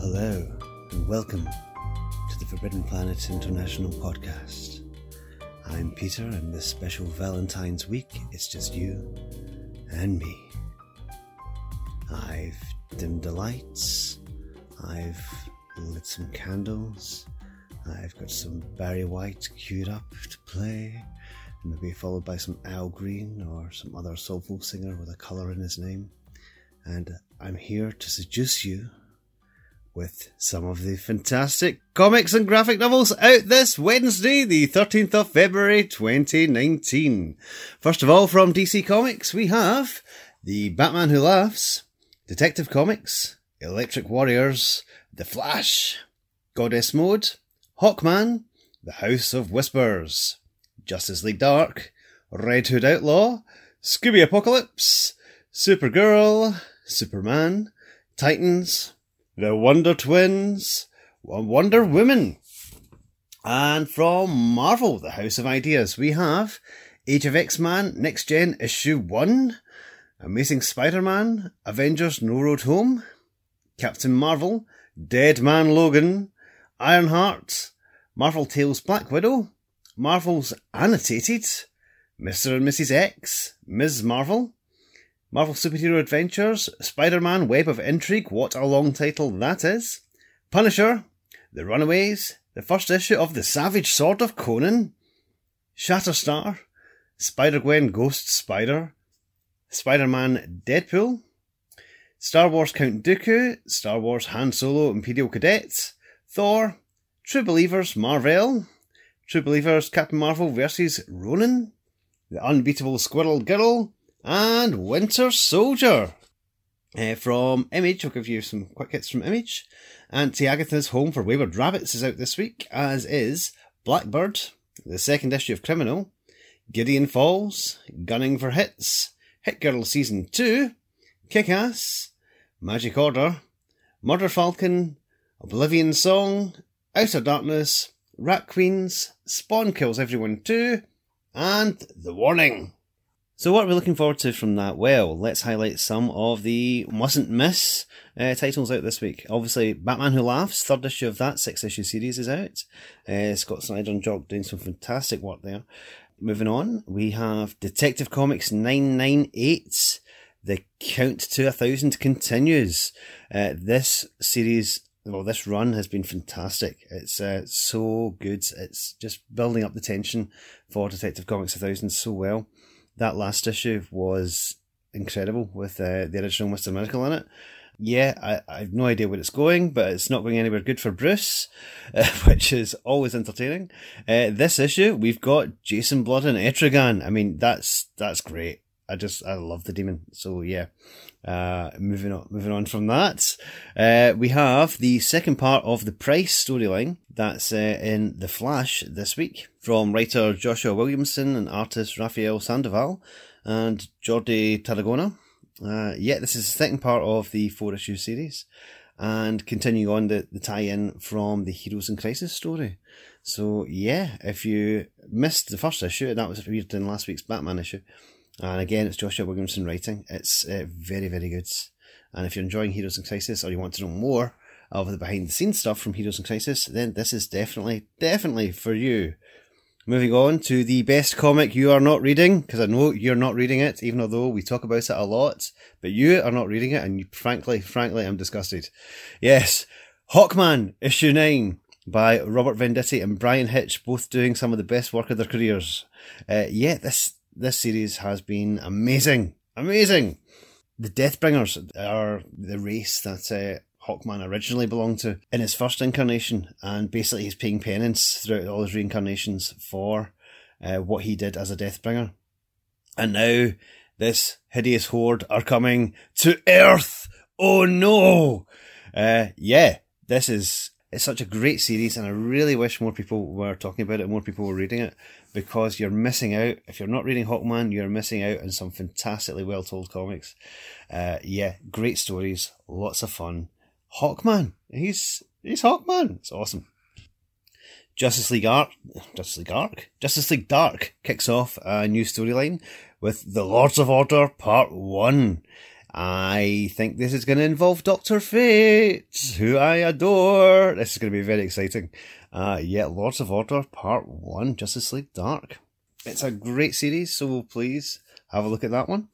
hello, and welcome to the Forbidden Planet International podcast. I'm Peter, and this special Valentine's week, it's just you and me. I've dimmed the lights, I've lit some candles, I've got some Barry White queued up to play, and maybe followed by some Al Green or some other soulful singer with a colour in his name. And I'm here to seduce you with some of the fantastic comics and graphic novels out this Wednesday, the 13th of February 2019. First of all, from DC Comics, we have The Batman Who Laughs, Detective Comics, Electric Warriors, The Flash, Goddess Mode, Hawkman, The House of Whispers, Justice League Dark, Red Hood Outlaw, Scooby Apocalypse, Supergirl, Superman, Titans, The Wonder Twins, Wonder Woman. And from Marvel, the House of Ideas, we have Age of X-Man, Next Gen Issue 1, Amazing Spider-Man, Avengers No Road Home, Captain Marvel, Dead Man Logan, Ironheart, Marvel Tales Black Widow, Marvel's Annotated, Mr. and Mrs. X, Ms. Marvel, Marvel Superhero Adventures, Spider Man Web of Intrigue, what a long title that is, Punisher, The Runaways, the first issue of The Savage Sword of Conan, Shatterstar, Spider Gwen Ghost Spider, Spider Man Deadpool, Star Wars Count Dooku, Star Wars Han Solo Imperial Cadets, Thor, True Believers Marvel, True Believers Captain Marvel vs. Ronan, The Unbeatable Squirrel Girl, and Winter Soldier. Uh, from Image, I'll give you some quick hits from Image. Auntie Agatha's Home for Wayward Rabbits is out this week, as is Blackbird, the second issue of Criminal, Gideon Falls, Gunning for Hits, Hit Girl Season 2, Kick Ass, Magic Order, Murder Falcon, Oblivion Song, Outer Darkness, Rat Queens, Spawn Kills Everyone 2, and The Warning. So what are we looking forward to from that? Well, let's highlight some of the mustn't miss uh, titles out this week. Obviously, Batman Who Laughs, third issue of that six issue series is out. Uh, Scott Snyder and Jock doing some fantastic work there. Moving on, we have Detective Comics 998. The count to a thousand continues. Uh, this series well, this run has been fantastic. It's uh, so good. It's just building up the tension for Detective Comics 1000 so well that last issue was incredible with uh, the original Mr. Miracle in it. Yeah, I, I have no idea where it's going, but it's not going anywhere good for Bruce, uh, which is always entertaining. Uh, this issue, we've got Jason Blood and Etrigan. I mean, that's that's great. I just I love the demon. So yeah. Uh, moving on, moving on from that, uh, we have the second part of the Price storyline that's uh, in the Flash this week from writer Joshua Williamson and artist Rafael Sandoval and Jordi Tarragona. Uh, yeah, this is the second part of the four issue series and continuing on the, the tie in from the Heroes in Crisis story. So, yeah, if you missed the first issue, that was appeared in last week's Batman issue. And again, it's Joshua Williamson writing. It's uh, very, very good. And if you're enjoying Heroes in Crisis or you want to know more of the behind the scenes stuff from Heroes in Crisis, then this is definitely, definitely for you. Moving on to the best comic you are not reading, because I know you're not reading it, even though we talk about it a lot, but you are not reading it, and you, frankly, frankly, I'm disgusted. Yes, Hawkman, issue 9, by Robert Venditti and Bryan Hitch, both doing some of the best work of their careers. Uh, yeah, this, this series has been amazing. Amazing! The Deathbringers are the race that uh, Hawkman originally belonged to in his first incarnation, and basically he's paying penance throughout all his reincarnations for uh, what he did as a Deathbringer. And now this hideous horde are coming to Earth. Oh no! Uh, yeah, this is it's such a great series, and I really wish more people were talking about it, more people were reading it, because you're missing out. If you're not reading Hawkman, you're missing out on some fantastically well told comics. Uh, yeah, great stories, lots of fun. Hawkman, he's he's Hawkman. It's awesome. Justice League Arc, Justice League Arc, Justice League Dark kicks off a new storyline with the Lords of Order Part One. I think this is going to involve Doctor Fate, who I adore. This is going to be very exciting. Uh, yeah, Lords of Order Part 1, Justice League Dark. It's a great series, so please have a look at that one.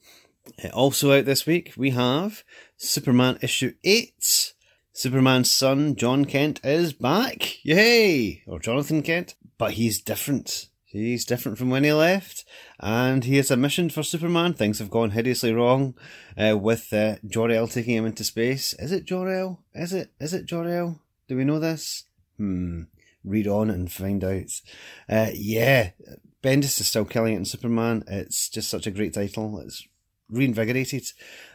Uh, also out this week, we have Superman issue 8. Superman's son, Jon Kent, is back. Yay! Or Jonathan Kent. But he's different. He's different from when he left. And he has a mission for Superman. Things have gone hideously wrong uh, with uh, Jor-El taking him into space. Is it Jor-El? Is it? Is it Jor-El? Do we know this? Hmm. Read on and find out. Uh, yeah. Bendis is still killing it in Superman. It's just such a great title. It's reinvigorated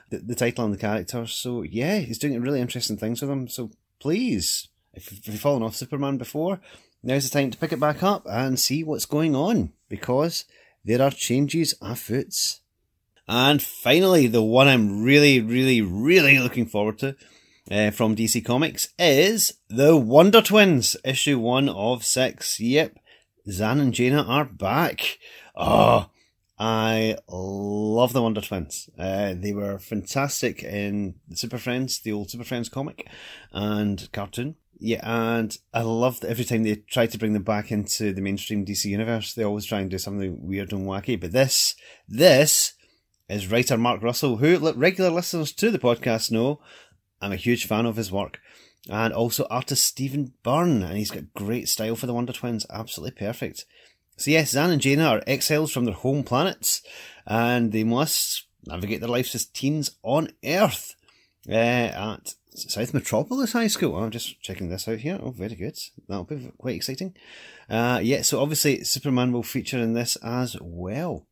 the, the title and the characters. So yeah, he's doing really interesting things with them. So please, if, if you've fallen off Superman before, now's the time to pick it back up and see what's going on because there are changes afoot. And finally, the one I'm really, really, really looking forward to uh, from DC Comics is the Wonder Twins, issue one of six. Yep, Zan and Jayna are back. Oh, I love the Wonder Twins. Uh, they were fantastic in Super Friends, the old Super Friends comic and cartoon. Yeah, and I loved every time they try to bring them back into the mainstream DC universe. They always try and do something weird and wacky. But this, this is writer Mark Russell, who regular listeners to the podcast know I'm a huge fan of his work. And also artist Stephen Byrne, and he's got great style for the Wonder Twins. Absolutely perfect. So yes, Zan and Jayna are exiles from their home planets, and they must navigate their lives as teens on Earth uh, at South Metropolis High School. I'm just checking this out here. Oh, very good. That'll be quite exciting. Uh, yeah, so obviously Superman will feature in this as well.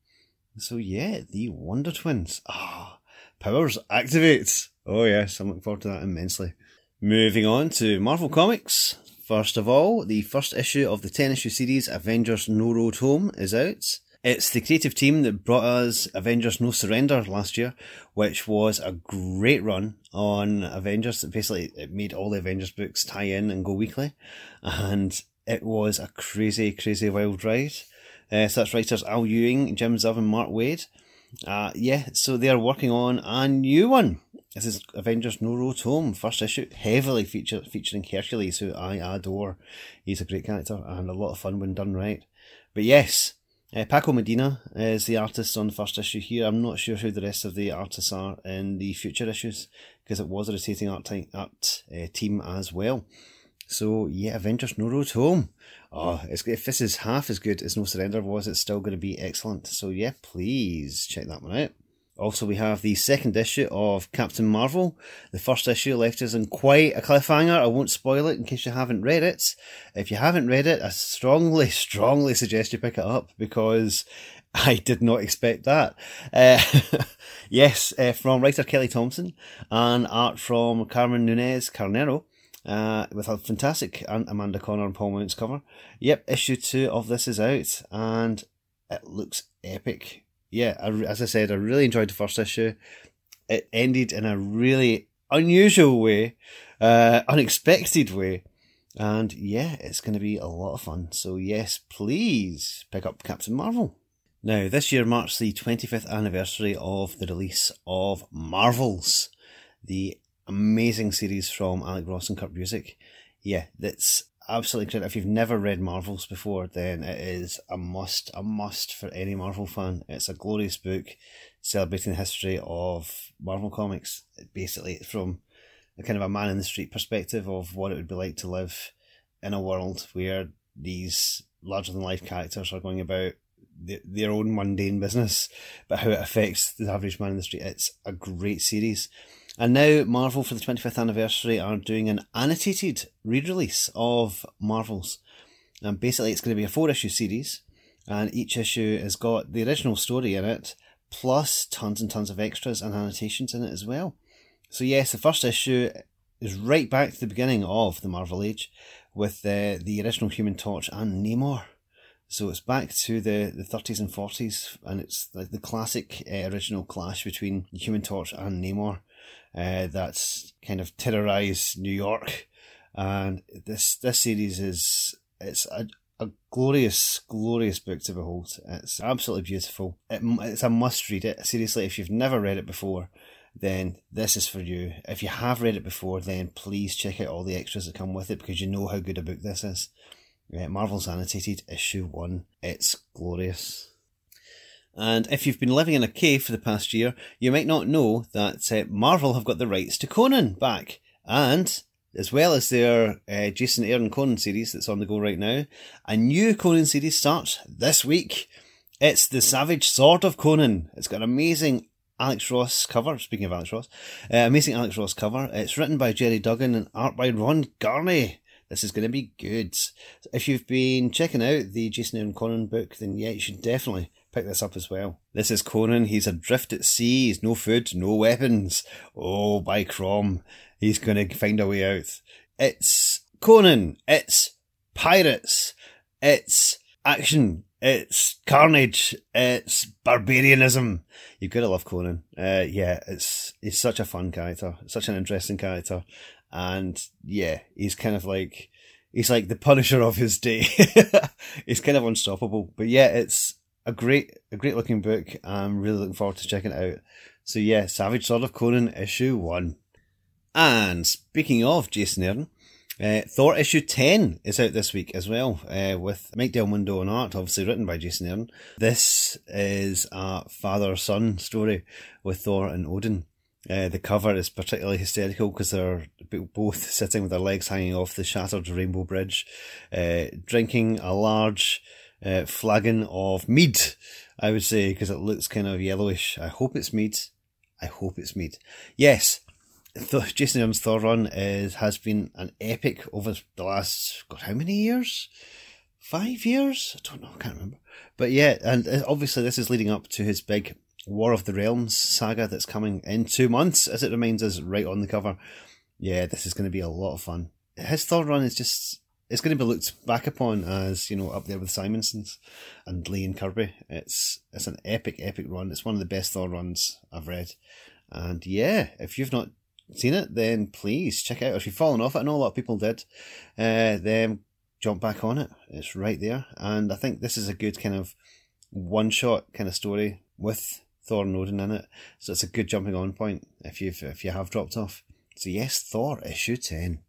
So yeah, the Wonder Twins. Ah, oh, powers activate. Oh yes, I'm looking forward to that immensely. Moving on to Marvel Comics. First of all, the first issue of the 10 issue series Avengers No Road Home is out. It's the creative team that brought us Avengers No Surrender last year, which was a great run on Avengers. Basically, it made all the Avengers books tie in and go weekly. And it was a crazy, crazy wild ride. Uh, so that's writers Al Ewing, Jim Zub, and Mark Waid. Uh, yeah, so they are working on a new one. This is Avengers No Road Home, first issue, heavily feature, featuring Hercules, who I adore. He's a great character and a lot of fun when done right. But yes, uh, Paco Medina is the artist on the first issue here. I'm not sure who the rest of the artists are in the future issues because it was a rotating art, art uh, team as well. So yeah, Avengers No Road Home. Oh, if this is half as good as No Surrender was, it's still going to be excellent. So yeah, please check that one out. Also, we have the second issue of Captain Marvel. The first issue left us in quite a cliffhanger. I won't spoil it in case you haven't read it. If you haven't read it, I strongly, strongly suggest you pick it up because I did not expect that. Uh, yes, uh, from writer Kelly Thompson and art from Carmen Nunez Carnero. Uh, with a fantastic Amanda Conner and Paul Mounts cover. Yep, issue two of this is out, and it looks epic yeah, I, as I said, I really enjoyed the first issue. It ended in a really unusual way, uh, unexpected way. And yeah, it's going to be a lot of fun. So, yes, please pick up Captain Marvel. Now, this year marks the 25th anniversary of the release of Marvels, the amazing series from Alex Ross and Kurt Busiek. Yeah, that's absolutely great. If you've never read Marvels before, then it is a must, a must for any Marvel fan. It's a glorious book celebrating the history of Marvel Comics. Basically, from a kind of a man in the street perspective of what it would be like to live in a world where these larger than life characters are going about their own mundane business, but how it affects the average man in the street. It's a great series. And now Marvel for the 25th anniversary are doing an annotated re-release of Marvels. And basically it's going to be a four issue series and each issue has got the original story in it plus tons and tons of extras and annotations in it as well. So yes, the first issue is right back to the beginning of the Marvel Age with uh, the original Human Torch and Namor. So it's back to the, the 30s and 40s, and it's like the classic uh, original clash between Human Torch and Namor uh, that's kind of terrorized New York. And this this series is it's a, a glorious, glorious book to behold. It's absolutely beautiful. It, it's a must read it. Seriously, if you've never read it before, then this is for you. If you have read it before, then please check out all the extras that come with it because you know how good a book this is. Marvel's Annotated, issue one. It's glorious. And if you've been living in a cave for the past year, you might not know that uh, Marvel have got the rights to Conan back. And as well as their uh, Jason Aaron Conan series that's on the go right now, a new Conan series starts this week. It's The Savage Sword of Conan. It's got an amazing Alex Ross cover. Speaking of Alex Ross, uh, amazing Alex Ross cover. It's written by Gerry Duggan and art by Ron Garney. This is going to be good. If you've been checking out the Jason Aaron Conan book, then yeah, you should definitely pick this up as well. This is Conan. He's adrift at sea. He's no food, no weapons. Oh, by Crom, he's going to find a way out. It's Conan. It's pirates. It's action. It's carnage. It's barbarianism. You've got to love Conan. Uh, yeah, it's he's such a fun character, such an interesting character, and yeah, he's kind of like he's like the Punisher of his day. he's kind of unstoppable. But yeah, it's a great a great looking book. I'm really looking forward to checking it out. So yeah, Savage Sword of Conan issue one. And speaking of Jason Aaron, uh, Thor issue 10 is out this week as well, uh, with Mike Del Mundo on art, obviously written by Jason Aaron. This is a father son story with Thor and Odin. Uh, the cover is particularly hysterical because they're both sitting with their legs hanging off the shattered Rainbow Bridge, uh, drinking a large uh, flagon of mead, I would say, because it looks kind of yellowish. I hope it's mead. I hope it's mead. Yes, Th- Jason Aaron's Thor run is has been an epic over the last God, how many years? Five years? I don't know. I can't remember. But yeah, and uh, obviously this is leading up to his big War of the Realms saga that's coming in two months, as it reminds us right on the cover. Yeah, this is going to be a lot of fun. His Thor run is just it's going to be looked back upon as you know up there with Simonson's and Lee and Kirby. It's it's an epic, epic run. It's one of the best Thor runs I've read, and yeah, if you've not seen it, then please check it out. If you've fallen off it, I know a lot of people did. Uh, then jump back on it. It's right there, and I think this is a good kind of one shot kind of story with Thor and Odin in it. So it's a good jumping on point if you've if you have dropped off. So yes, Thor issue ten.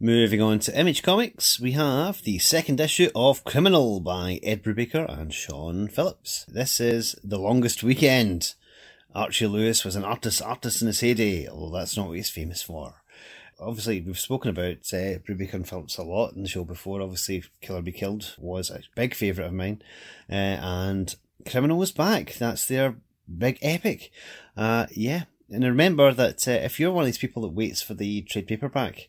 Moving on to Image Comics, we have the second issue of Criminal by Ed Brubaker and Sean Phillips. This is The Longest Weekend. Archie Lewis was an artist, artist in his heyday, although that's not what he's famous for. Obviously, we've spoken about uh, Brubaker and Phillips a lot in the show before. Obviously, Killer Be Killed was a big favourite of mine. Uh, and Criminal was back. That's their big epic. Uh, yeah. And remember that uh, if you're one of these people that waits for the trade paperback,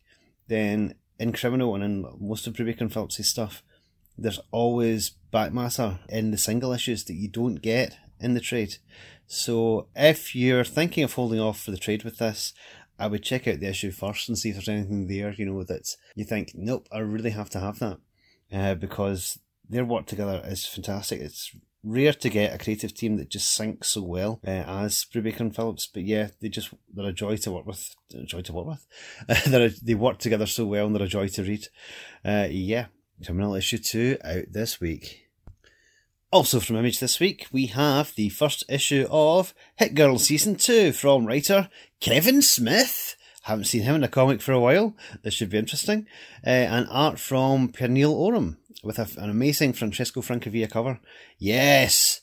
then in Criminal and in most of Brubaker and Phillips' stuff, there's always back matter in the single issues that you don't get in the trade. So if you're thinking of holding off for the trade with this, I would check out the issue first and see if there's anything there, you know, that you think, nope, I really have to have that. Uh, because their work together is fantastic. It's rare to get a creative team that just syncs so well uh, as Brubaker and Phillips. But yeah, they just they're a joy to work with. A joy to work with. they're they work together so well, and they're a joy to read. Uh, yeah, Criminal issue two out this week. Also from Image this week, we have the first issue of Hit Girl Season 2 from writer Kevin Smith. Haven't seen him in a comic for a while. This should be interesting. Uh, and art from Pernille Ørum with a, an amazing Francesco Francavilla cover. Yes,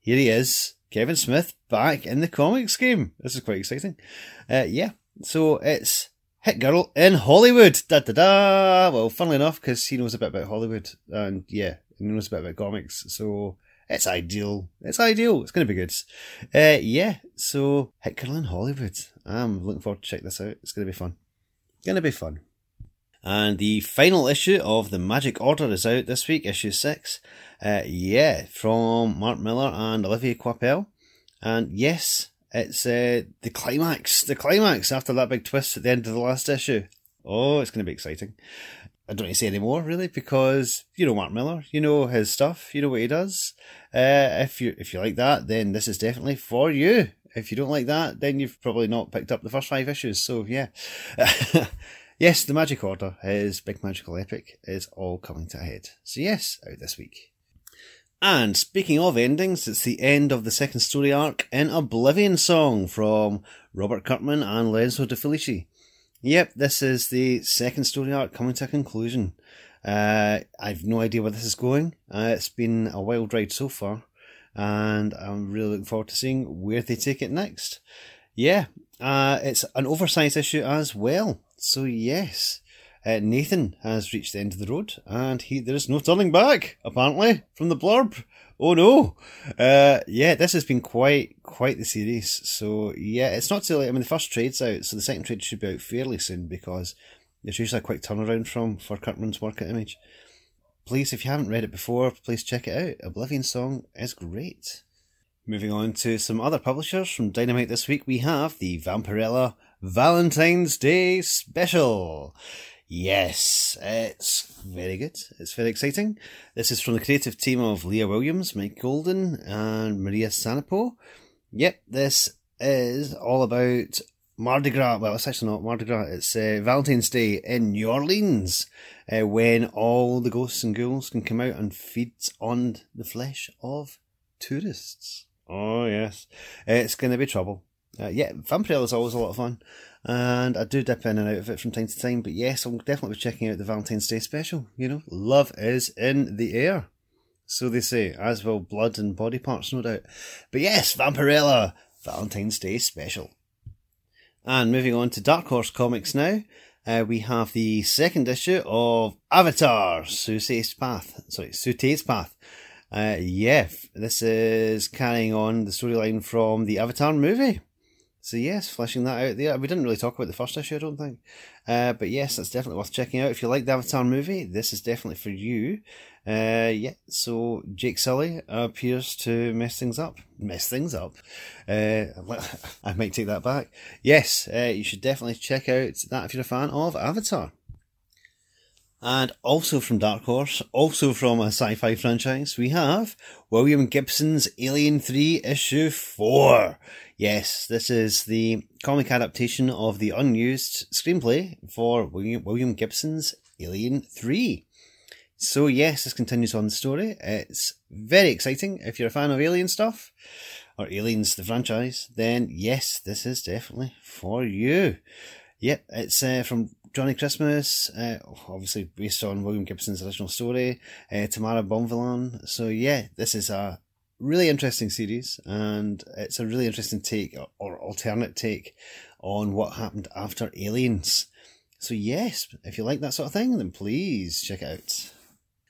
here he is. Kevin Smith back in the comics game. This is quite exciting. Uh, yeah, so it's Hit Girl in Hollywood. Da da da. Well, funnily enough, because he knows a bit about Hollywood, and yeah, he knows a bit about comics, so it's ideal. It's ideal. It's going to be good. Uh, yeah, so Hit Girl in Hollywood. I'm looking forward to check this out. It's going to be fun. Going to be fun. And the final issue of The Magic Order is out this week, issue 6. Uh, yeah, from Mark Millar and Olivier Coipel. And yes, it's uh, the climax, the climax after that big twist at the end of the last issue. Oh, it's going to be exciting. I don't need to say any more really because you know Mark Millar, you know his stuff, you know what he does. Uh, if you if you like that, then this is definitely for you. If you don't like that, then you've probably not picked up the first five issues. So yeah, yes, the Magic Order, his big magical epic, is all coming to a head. So yes, out this week. And speaking of endings, it's the end of the second story arc in Oblivion Song from Robert Kirkman and Lorenzo De Felici. Yep, this is the second story arc coming to a conclusion. Uh, I've no idea where this is going. Uh, it's been a wild ride so far, and I'm really looking forward to seeing where they take it next. Yeah, uh, it's an oversized issue as well. So yes, uh, Nathan has reached the end of the road, and he there is no turning back. Apparently, from the blurb. Oh no! Uh, yeah, this has been quite quite the series. So yeah, it's not too late. I mean, the first trade's out, so the second trade should be out fairly soon because there's usually a quick turnaround from for Kirkman's work at Image. Please, if you haven't read it before, please check it out. Oblivion Song is great. Moving on to some other publishers from Dynamite this week, we have the Vampirella Valentine's Day Special. Yes, it's very good. It's very exciting. This is from the creative team of Leah Williams, Mike Golden, and Maria Sanapo. Yep, this is all about Mardi Gras. Well, it's actually not Mardi Gras. It's uh, Valentine's Day in New Orleans, uh, when all the ghosts and ghouls can come out and feed on the flesh of tourists. Oh yes, it's going to be trouble. Uh, yeah, Vampirella is always a lot of fun and I do dip in and out of it from time to time. But yes, I'll definitely be checking out the Valentine's Day special. You know, love is in the air. So they say, as will blood and body parts, no doubt. But yes, Vampirella, Valentine's Day special. And moving on to Dark Horse Comics now, uh, we have the second issue of Avatar, Tsu'tey's Path. Sorry, Tsu'tey's Path. Uh, yeah, this is carrying on the storyline from the Avatar movie. So yes, fleshing that out there. We didn't really talk about the first issue, I don't think. Uh, but yes, that's definitely worth checking out. If you like the Avatar movie, this is definitely for you. Uh, yeah, so Jake Sully appears to mess things up. Mess things up. Uh, I might take that back. Yes, uh, you should definitely check out that if you're a fan of Avatar. And also from Dark Horse, also from a sci-fi franchise, we have William Gibson's Alien 3 issue 4. Yes, this is the comic adaptation of the unused screenplay for William Gibson's Alien 3. So yes, this continues on the story. It's very exciting. If you're a fan of Alien stuff, or Aliens the franchise, then yes, this is definitely for you. Yep, it's uh, from Johnny Christmas, uh, obviously based on William Gibson's original story, uh, Tamara Bonvillain. So yeah, this is a really interesting series, and it's a really interesting take or alternate take on what happened after Aliens. So yes, if you like that sort of thing, then please check it out.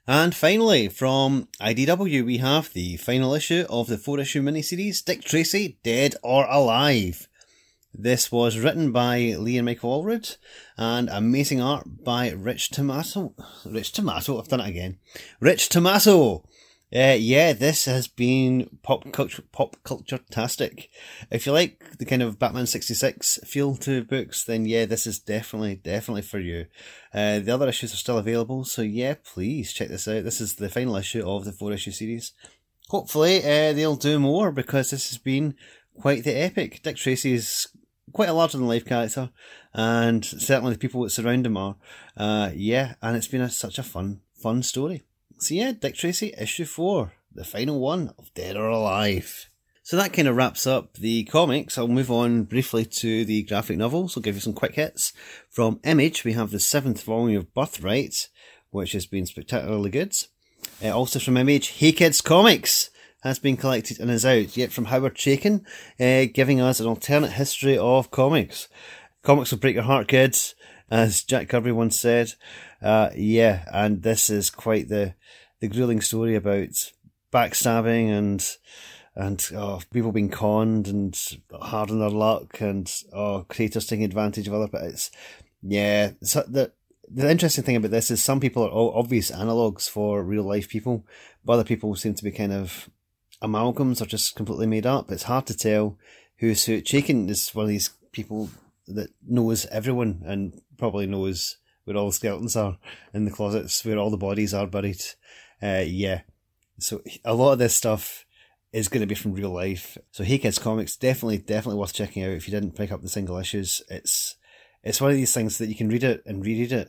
And finally, from IDW, we have the final issue of the four issue miniseries Dick Tracy, Dead or Alive. This was written by Lee and Michael Allred and amazing art by Rich Tomato. Rich Tomato, I've done it again. Rich Tomato! Uh, yeah, this has been pop culture, pop culture tastic. If you like the kind of Batman 66 feel to books, then yeah, this is definitely, definitely for you. Uh, the other issues are still available, so yeah, please check this out. This is the final issue of the four issue series. Hopefully, uh, they'll do more because this has been quite the epic. Dick Tracy is quite a larger than life character, and certainly the people that surround him are. Uh, yeah, and it's been a, such a fun, fun story. So yeah, Dick Tracy issue four, the final one of Dead or Alive. So that kind of wraps up the comics. I'll move on briefly to the graphic novels. I'll give you some quick hits. From Image, we have the seventh volume of Birthright, which has been spectacularly good. Uh, also from Image, Hey Kids Comics has been collected and is out, yet from Howard Chaykin, uh, giving us an alternate history of comics. Comics will break your heart, kids, as Jack Kirby once said. Uh, yeah, and this is quite the, the grueling story about backstabbing and, and oh, people being conned and hard on their luck and oh, creators taking advantage of other, but it's, yeah, so the, the interesting thing about this is some people are all obvious analogues for real life people, but other people seem to be kind of amalgams or just completely made up. It's hard to tell who's who. Chaykin is one of these people that knows everyone and probably knows where all the skeletons are in the closets, where all the bodies are buried. Uh, yeah. So a lot of this stuff is going to be from real life. So Hey Kids Comics definitely, definitely worth checking out if you didn't pick up the single issues. It's it's one of these things that you can read it and reread it,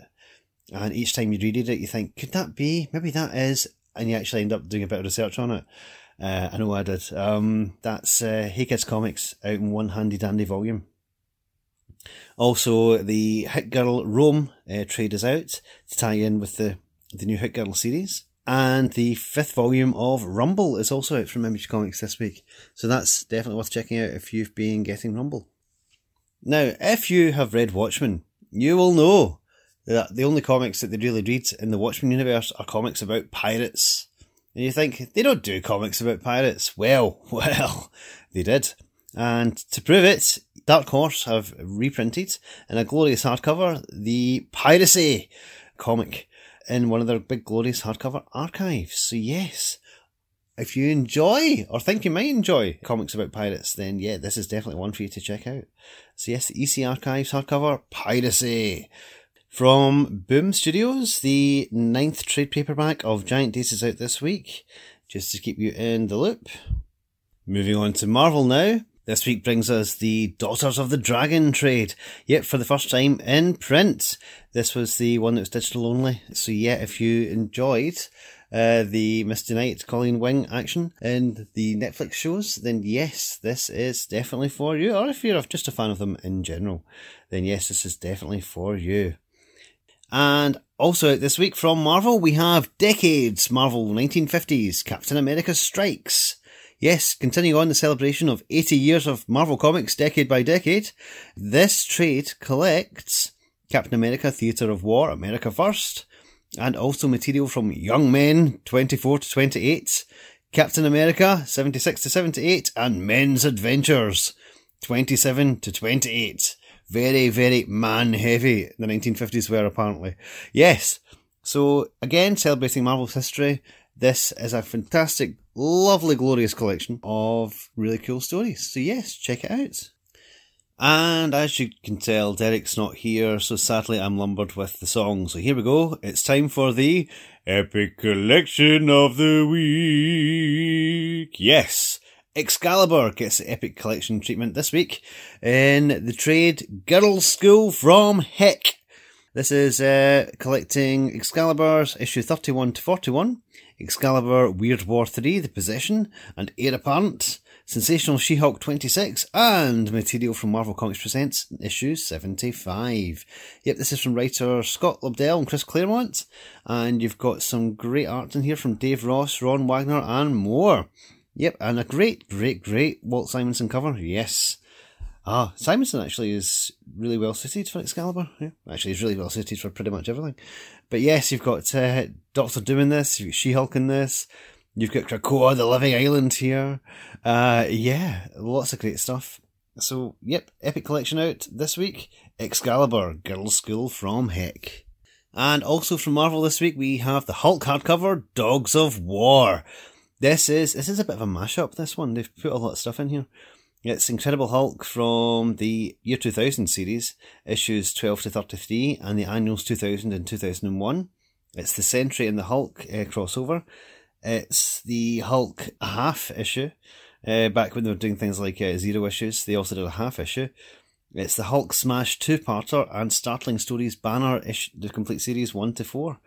and each time you read it, you think, could that be? Maybe that is and you actually end up doing a bit of research on it. Uh, I know I did. Um, that's uh, Hey Kids Comics out in one handy dandy volume. Also, the Hit Girl Rome uh, trade is out to tie in with the, the new Hit Girl series. And the fifth volume of Rumble is also out from Image Comics this week. So that's definitely worth checking out if you've been getting Rumble. Now, if you have read Watchmen, you will know that the only comics that they really read in the Watchmen universe are comics about pirates. And you think, they don't do comics about pirates. Well, well, they did. And to prove it, Dark Horse have reprinted in a glorious hardcover the Piracy comic in one of their big glorious hardcover archives. So yes, if you enjoy or think you might enjoy comics about pirates, then yeah, this is definitely one for you to check out. So yes, the EC Archives hardcover Piracy. From Boom Studios, the ninth trade paperback of Giant Days is out this week, just to keep you in the loop. Moving on to Marvel now. This week brings us the Daughters of the Dragon trade. yet for the first time in print. This was the one that was digital only. So yeah, if you enjoyed uh, the Misty Knight Colleen Wing action in the Netflix shows, then yes, this is definitely for you. Or if you're just a fan of them in general, then yes, this is definitely for you. And also this week from Marvel, we have Decades Marvel 1950s Captain America Strikes. Yes, continuing on the celebration of 80 years of Marvel Comics decade by decade, this trade collects Captain America Theatre of War America First, and also material from Young Men 24 to 28, Captain America 76 to 78, and Men's Adventures 27 to 28. Very, very man heavy the 1950s were apparently. Yes. So again, celebrating Marvel's history, this is a fantastic, lovely, glorious collection of really cool stories. So yes, check it out. And as you can tell, Derek's not here, so sadly I'm lumbered with the song. So here we go. It's time for the Epic Collection of the Week. Yes, Excalibur gets the Epic Collection treatment this week in the trade Girls School from Heck. This is uh, collecting Excalibur's issue 31 to 41. Excalibur Weird War 3, The Possession, and Heir Apparent, Sensational She-Hulk 26, and material from Marvel Comics Presents, issue 75. Yep, this is from writer Scott Lobdell and Chris Claremont, and you've got some great art in here from Dave Ross, Ron Wagner, and more. Yep, and a great, great, great Walt Simonson cover, yes. Ah, Simonson actually is really well suited for Excalibur. Yeah, actually, he's really well suited for pretty much everything. But yes, you've got uh, Doctor Doom in this, you've got She-Hulk in this, you've got Krakoa, the Living Island here. Uh, yeah, lots of great stuff. So, yep, Epic Collection out this week. Excalibur, Girls' School from Heck. And also from Marvel this week, we have the Hulk hardcover, Dogs of War. This is this is a bit of a mashup. This one they've put a lot of stuff in here. It's Incredible Hulk from the year 2000 series, issues 12 to 33, and the annuals 2000 and 2001. It's the Sentry and the Hulk uh, crossover. It's the Hulk half issue. Uh, back when they were doing things like uh, zero issues, they also did a half issue. It's the Hulk Smash two-parter and Startling Stories banner issue, the complete series one to four.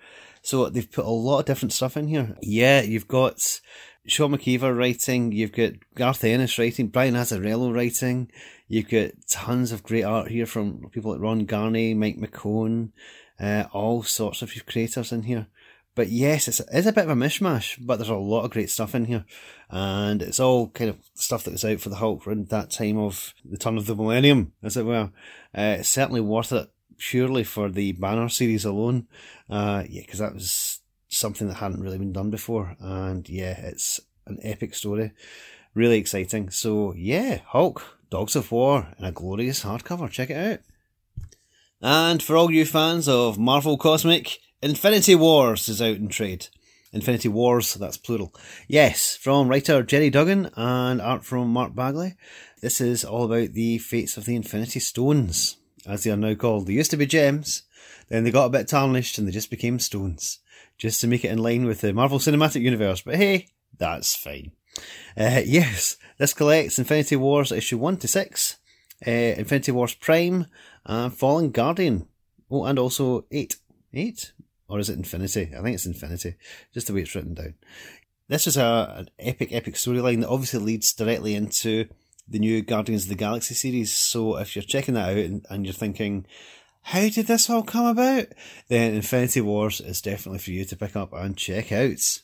So they've put a lot of different stuff in here. Yeah, you've got Sean McKeever writing, you've got Garth Ennis writing, Brian Azzarello writing, you've got tons of great art here from people like Ron Garney, Mike McKone, uh, all sorts of creators in here. But yes, it's, it's a bit of a mishmash, but there's a lot of great stuff in here. And it's all kind of stuff that was out for the Hulk around that time of the turn of the millennium, as it were. Uh, it's certainly worth it purely for the Banner series alone. Uh, yeah, because that was something that hadn't really been done before. And yeah, it's an epic story. Really exciting. So yeah, Hulk, Dogs of War, in a glorious hardcover. Check it out. And for all you fans of Marvel Cosmic, Infinity Wars is out in trade. Infinity Wars, that's plural. Yes, from writer Gerry Duggan and art from Mark Bagley. This is all about the fates of the Infinity Stones, as they are now called. They used to be gems, then they got a bit tarnished and they just became stones just to make it in line with the Marvel Cinematic Universe. But hey, that's fine. Uh, yes, this collects Infinity Wars issue 1 to 6, uh, Infinity Wars Prime, and Fallen Guardian. Oh, and also 8. 8? or is it Infinity? I think it's Infinity, just the way it's written down. This is a an epic, epic storyline that obviously leads directly into the new Guardians of the Galaxy series. So if you're checking that out and, and you're thinking, how did this all come about? Then Infinity Wars is definitely for you to pick up and check out.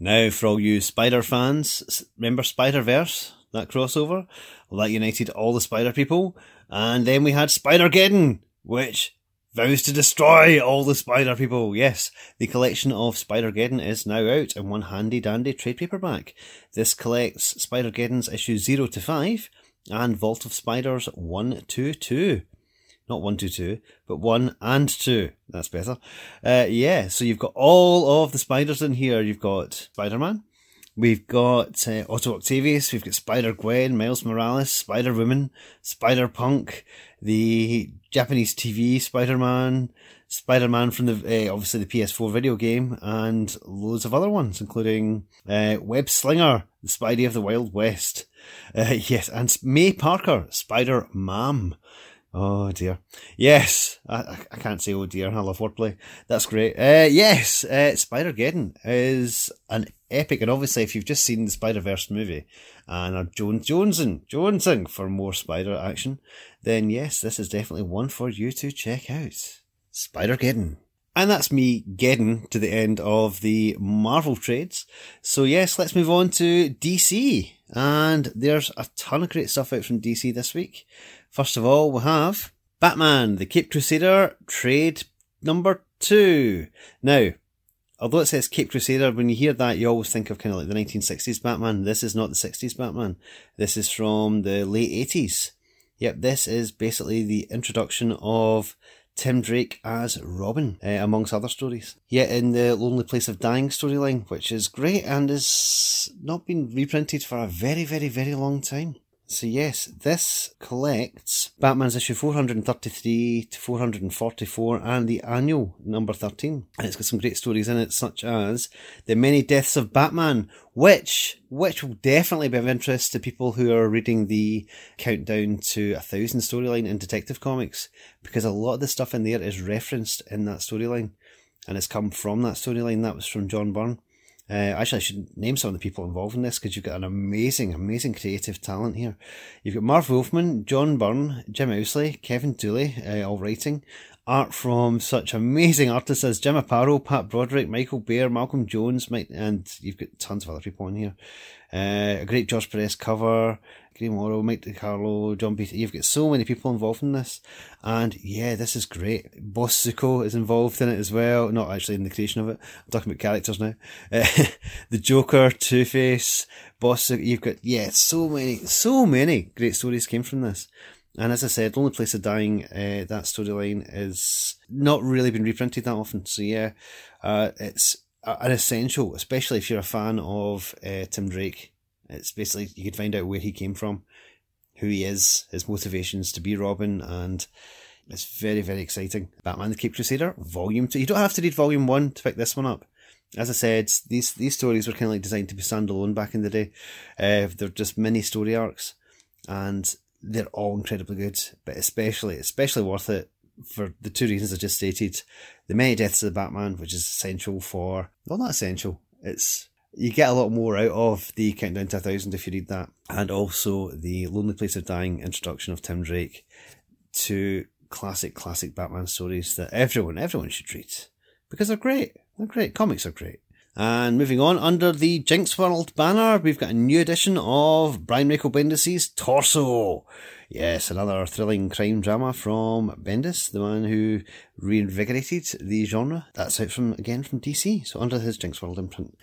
Now, for all you Spider fans, remember Spider Verse? That crossover? Well, that united all the Spider people. And then we had Spider Geddon, which vows to destroy all the Spider people. Yes, the collection of Spider Geddon is now out in one handy dandy trade paperback. This collects Spider Geddon's issues 0 to 5 and Vault of Spiders 1 to 2 not one, two, two, but one and two. That's better. Uh, yeah, so you've got all of the spiders in here. You've got Spider Man. We've got uh, Otto Octavius. We've got Spider Gwen, Miles Morales, Spider Woman, Spider Punk, the Japanese TV Spider Man, Spider Man from the uh, obviously the PS4 video game, and loads of other ones, including uh, Web Slinger, the Spidey of the Wild West. Uh, yes, and May Parker, Spider Mam. Oh dear. Yes, I, I can't say oh dear. I love wordplay. That's great. Uh, yes, uh, Spider Geddon is an epic, and obviously, if you've just seen the Spider Verse movie and are Jones Jonesing Jonesing for more Spider action, then yes, this is definitely one for you to check out. Spider Geddon. And that's me getting to the end of the Marvel trades. So yes, let's move on to DC. And there's a ton of great stuff out from DC this week. First of all, we have Batman, the Cape Crusader trade number two. Now, although it says Cape Crusader, when you hear that, you always think of kind of like the 1960s Batman. This is not the 60s Batman. This is from the late 80s. Yep, this is basically the introduction of Tim Drake as Robin, uh, amongst other stories. Yet in the Lonely Place of Dying storyline, which is great and has not been reprinted for a very, very, very long time. So yes, this collects Batman's issue 433 to 444 and the annual number 13. And it's got some great stories in it, such as The Many Deaths of Batman, which, which will definitely be of interest to people who are reading the Countdown to a Thousand storyline in Detective Comics, because a lot of the stuff in there is referenced in that storyline. And it's come from that storyline. That was from John Byrne. Uh, actually, I should name some of the people involved in this because you've got an amazing, amazing creative talent here. You've got Marv Wolfman, John Byrne, Jim Owsley, Kevin Dooley, uh, all writing. Art from such amazing artists as Jim Aparo, Pat Broderick, Michael Bair, Malcolm Jones, Mike, and you've got tons of other people on here. Uh, a great George Perez cover. Green Morrow, Mike DeCarlo, John Peter. You've got so many people involved in this. And yeah, this is great. Boss Zucco is involved in it as well. Not actually in the creation of it. I'm talking about characters now. Uh, the Joker, Two Face, Boss Zucco. You've got, yeah, so many, so many great stories came from this. And as I said, Lonely Place of Dying, uh, that storyline is not really been reprinted that often. So yeah, uh, it's an essential, especially if you're a fan of uh, Tim Drake it's basically you could find out where he came from, who he is, his motivations to be Robin, and it's very very exciting. Batman: The Cape Crusader, Volume Two. You don't have to read Volume One to pick this one up. As I said, these these stories were kind of like designed to be standalone back in the day. Uh, they're just mini story arcs, and they're all incredibly good. But especially especially worth it for the two reasons I just stated: the many deaths of the Batman, which is essential for well, not essential. It's you get a lot more out of the Countdown to a Thousand if you read that, and also the Lonely Place of Dying introduction of Tim Drake to classic, classic Batman stories that everyone, everyone should read because they're great. They're great. Comics are great. And moving on, under the Jinx World banner, we've got a new edition of Brian Michael Bendis' Torso. Yes, another thrilling crime drama from Bendis, the man who reinvigorated the genre. That's out from again from DC, so under his Jinx World imprint.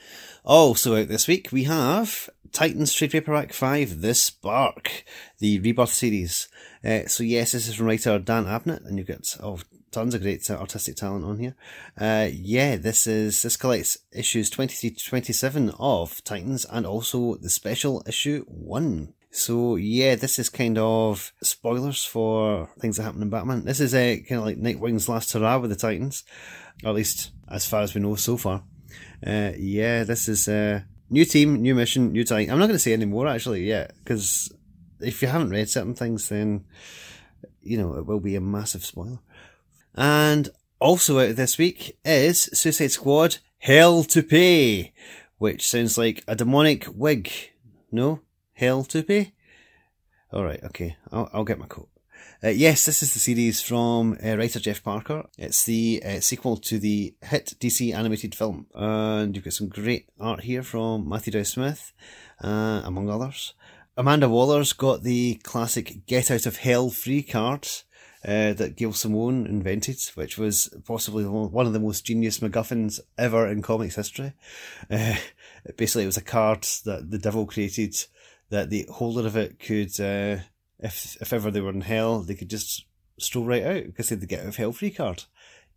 Also out this week, we have Titans Trade Paperback 5, The Spark, the Rebirth series. Uh, so yes, this is from writer Dan Abnett, and you've got oh, tons of great artistic talent on here. Uh, yeah, this is this collects issues 23 to 27 of Titans and also the special issue 1. So yeah, this is kind of spoilers for things that happen in Batman. This is a uh, kind of like Nightwing's last hurrah with the Titans, or at least as far as we know so far. Uh, yeah, this is uh, new team, new mission, new Titan. I'm not going to say any more actually yet because if you haven't read certain things, then you know it will be a massive spoiler. And Also out this week is Suicide Squad Hell to Pay, which sounds like a demonic wig. No? Hell to Pay? Alright, okay. I'll, I'll get my coat. Uh, yes, this is the series from uh, writer Jeff Parker. It's the uh, sequel to the hit DC animated film. And you've got some great art here from Matthew Dow Smith, uh, among others. Amanda Waller's got the classic Get Out of Hell free card uh, that Gail Simone invented, which was possibly one of the most genius MacGuffins ever in comics history. Uh, basically, it was a card that the devil created that the holder of it could if if ever they were in hell, they could just stroll right out because they'd get out of hell free card.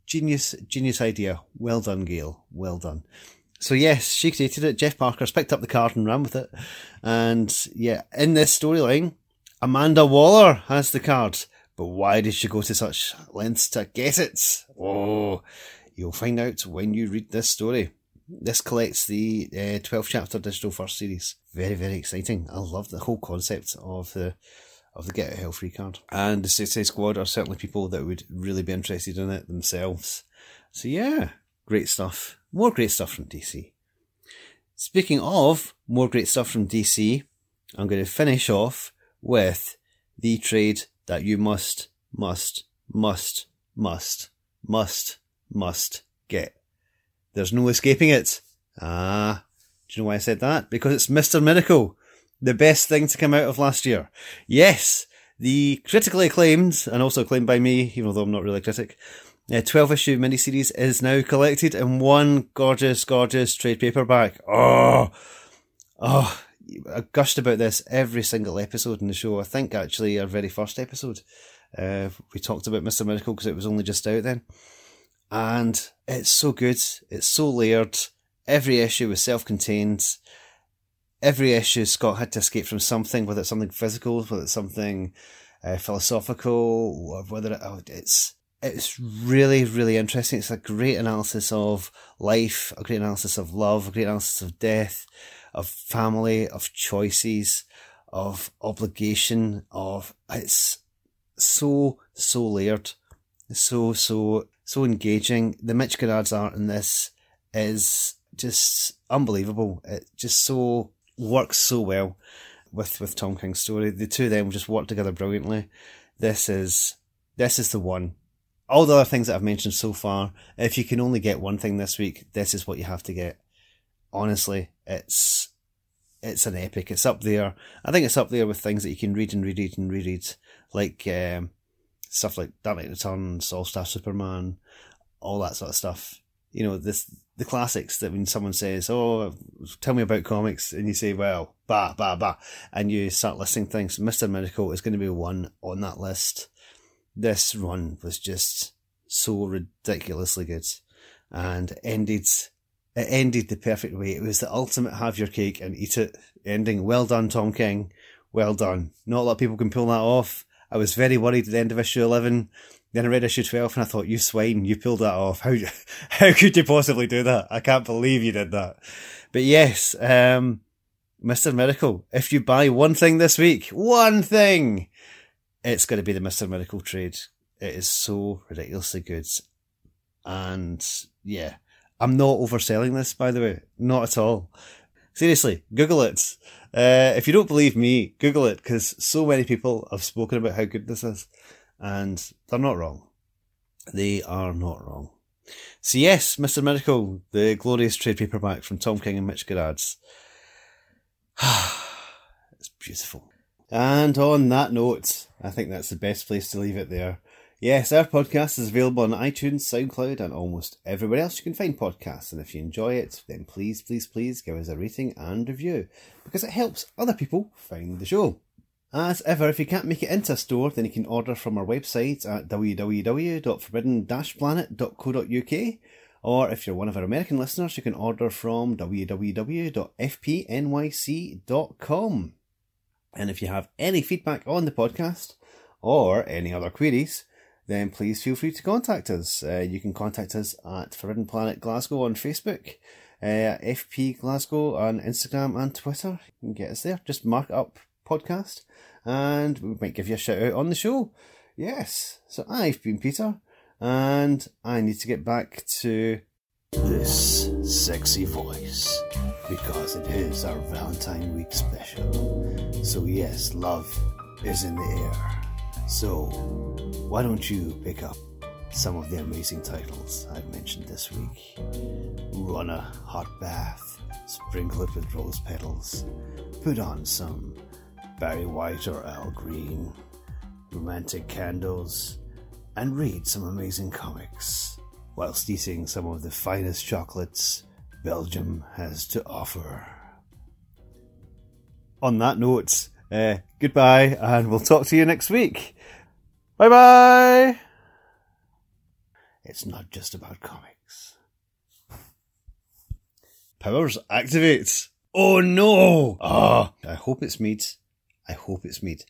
Genius, genius idea. Well done, Gail. Well done. So yes, she created it. Jeff Parker's picked up the card and ran with it. And yeah, in this storyline, Amanda Waller has the card. But why did she go to such lengths to get it? Oh, you'll find out when you read this story. This collects the uh, 12 chapter digital first series. Very, very exciting. I love the whole concept of the of the Get Out Hell Free card. And the Suicide Squad are certainly people that would really be interested in it themselves. So yeah, great stuff. More great stuff from DC. Speaking of more great stuff from DC, I'm going to finish off with the trade that you must, must, must, must, must, must get. There's no escaping it. Ah, do you know why I said that? Because it's Mr. Miracle the best thing to come out of last year. Yes, the critically acclaimed, and also acclaimed by me, even though I'm not really a critic, a 12 issue miniseries is now collected in one gorgeous, gorgeous trade paperback. Oh, oh, I gushed about this every single episode in the show. I think actually our very first episode, uh, we talked about Mr. Miracle because it was only just out then. And it's so good. It's so layered. Every issue was self-contained every issue Scott had to escape from something, whether it's something physical, whether it's something uh, philosophical, or whether it, oh, it's it's really really interesting. It's a great analysis of life, a great analysis of love, a great analysis of death, of family, of choices, of obligation. Of it's so so layered, so so so engaging. The Mitch Gerads art in this is just unbelievable. It just so works so well with with Tom King's story. The two of them just work together brilliantly. This is this is the one. All the other things that I've mentioned so far, if you can only get one thing this week, this is what you have to get. Honestly, it's it's an epic. It's up there. I think it's up there with things that you can read and reread and reread, like um, stuff like Dark Knight Returns, All Star Superman, all that sort of stuff. You know, this the classics that when someone says, "Oh, tell me about comics," and you say, "Well, bah bah bah," and you start listing things, Mister Miracle is going to be one on that list. This run was just so ridiculously good, and ended it ended the perfect way. It was the ultimate have your cake and eat it ending. Well done, Tom King. Well done. Not a lot of people can pull that off. I was very worried at the end of issue eleven then I read issue 12 and I thought, you swine, you pulled that off. How, how could you possibly do that? I can't believe you did that. But yes, um, Mr. Miracle, if you buy one thing this week, one thing, it's going to be the Mr. Miracle trade. It is so ridiculously good. And yeah, I'm not overselling this, by the way. Not at all. Seriously, Google it. Uh, if you don't believe me, Google it because so many people have spoken about how good this is. And they're not wrong. They are not wrong. So yes, Mr. Miracle, the glorious trade paperback from Tom King and Mitch Gerads. it's beautiful. And on that note, I think that's the best place to leave it there. Yes, our podcast is available on iTunes, SoundCloud, and almost everywhere else you can find podcasts. And if you enjoy it, then please, please, please give us a rating and review because it helps other people find the show. As ever, if you can't make it into a store, then you can order from our website at www.forbidden-planet.co.uk. Or if you're one of our American listeners, you can order from www.fpnyc.com. And if you have any feedback on the podcast or any other queries, then please feel free to contact us. Uh, you can contact us at Forbidden Planet Glasgow on Facebook, uh, FP Glasgow on Instagram and Twitter. You can get us there. Just mark up podcast and we might give you a shout out on the show. Yes. So I've been Peter, and I need to get back to this sexy voice because it is our Valentine Week special. So, yes, love is in the air. So, why don't you pick up some of the amazing titles I've mentioned this week? Run a hot bath, sprinkle it with rose petals, put on some Barry White or Al Green, romantic candles, and read some amazing comics whilst eating some of the finest chocolates Belgium has to offer. On that note, uh, goodbye, and we'll talk to you next week. Bye bye! It's not just about comics. Powers activate! Oh no! Ah, I hope it's meat. I hope it's meat.